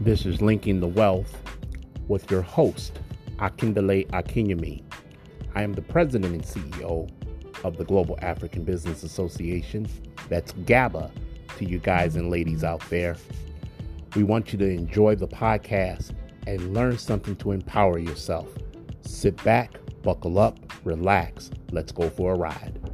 This is Linking the Wealth with your host, Akindele Akinyemi. I am the president and CEO of the Global African Business Association. That's GABA to you guys and ladies out there. We want you to enjoy the podcast and learn something to empower yourself. Sit back, buckle up, relax. Let's go for a ride.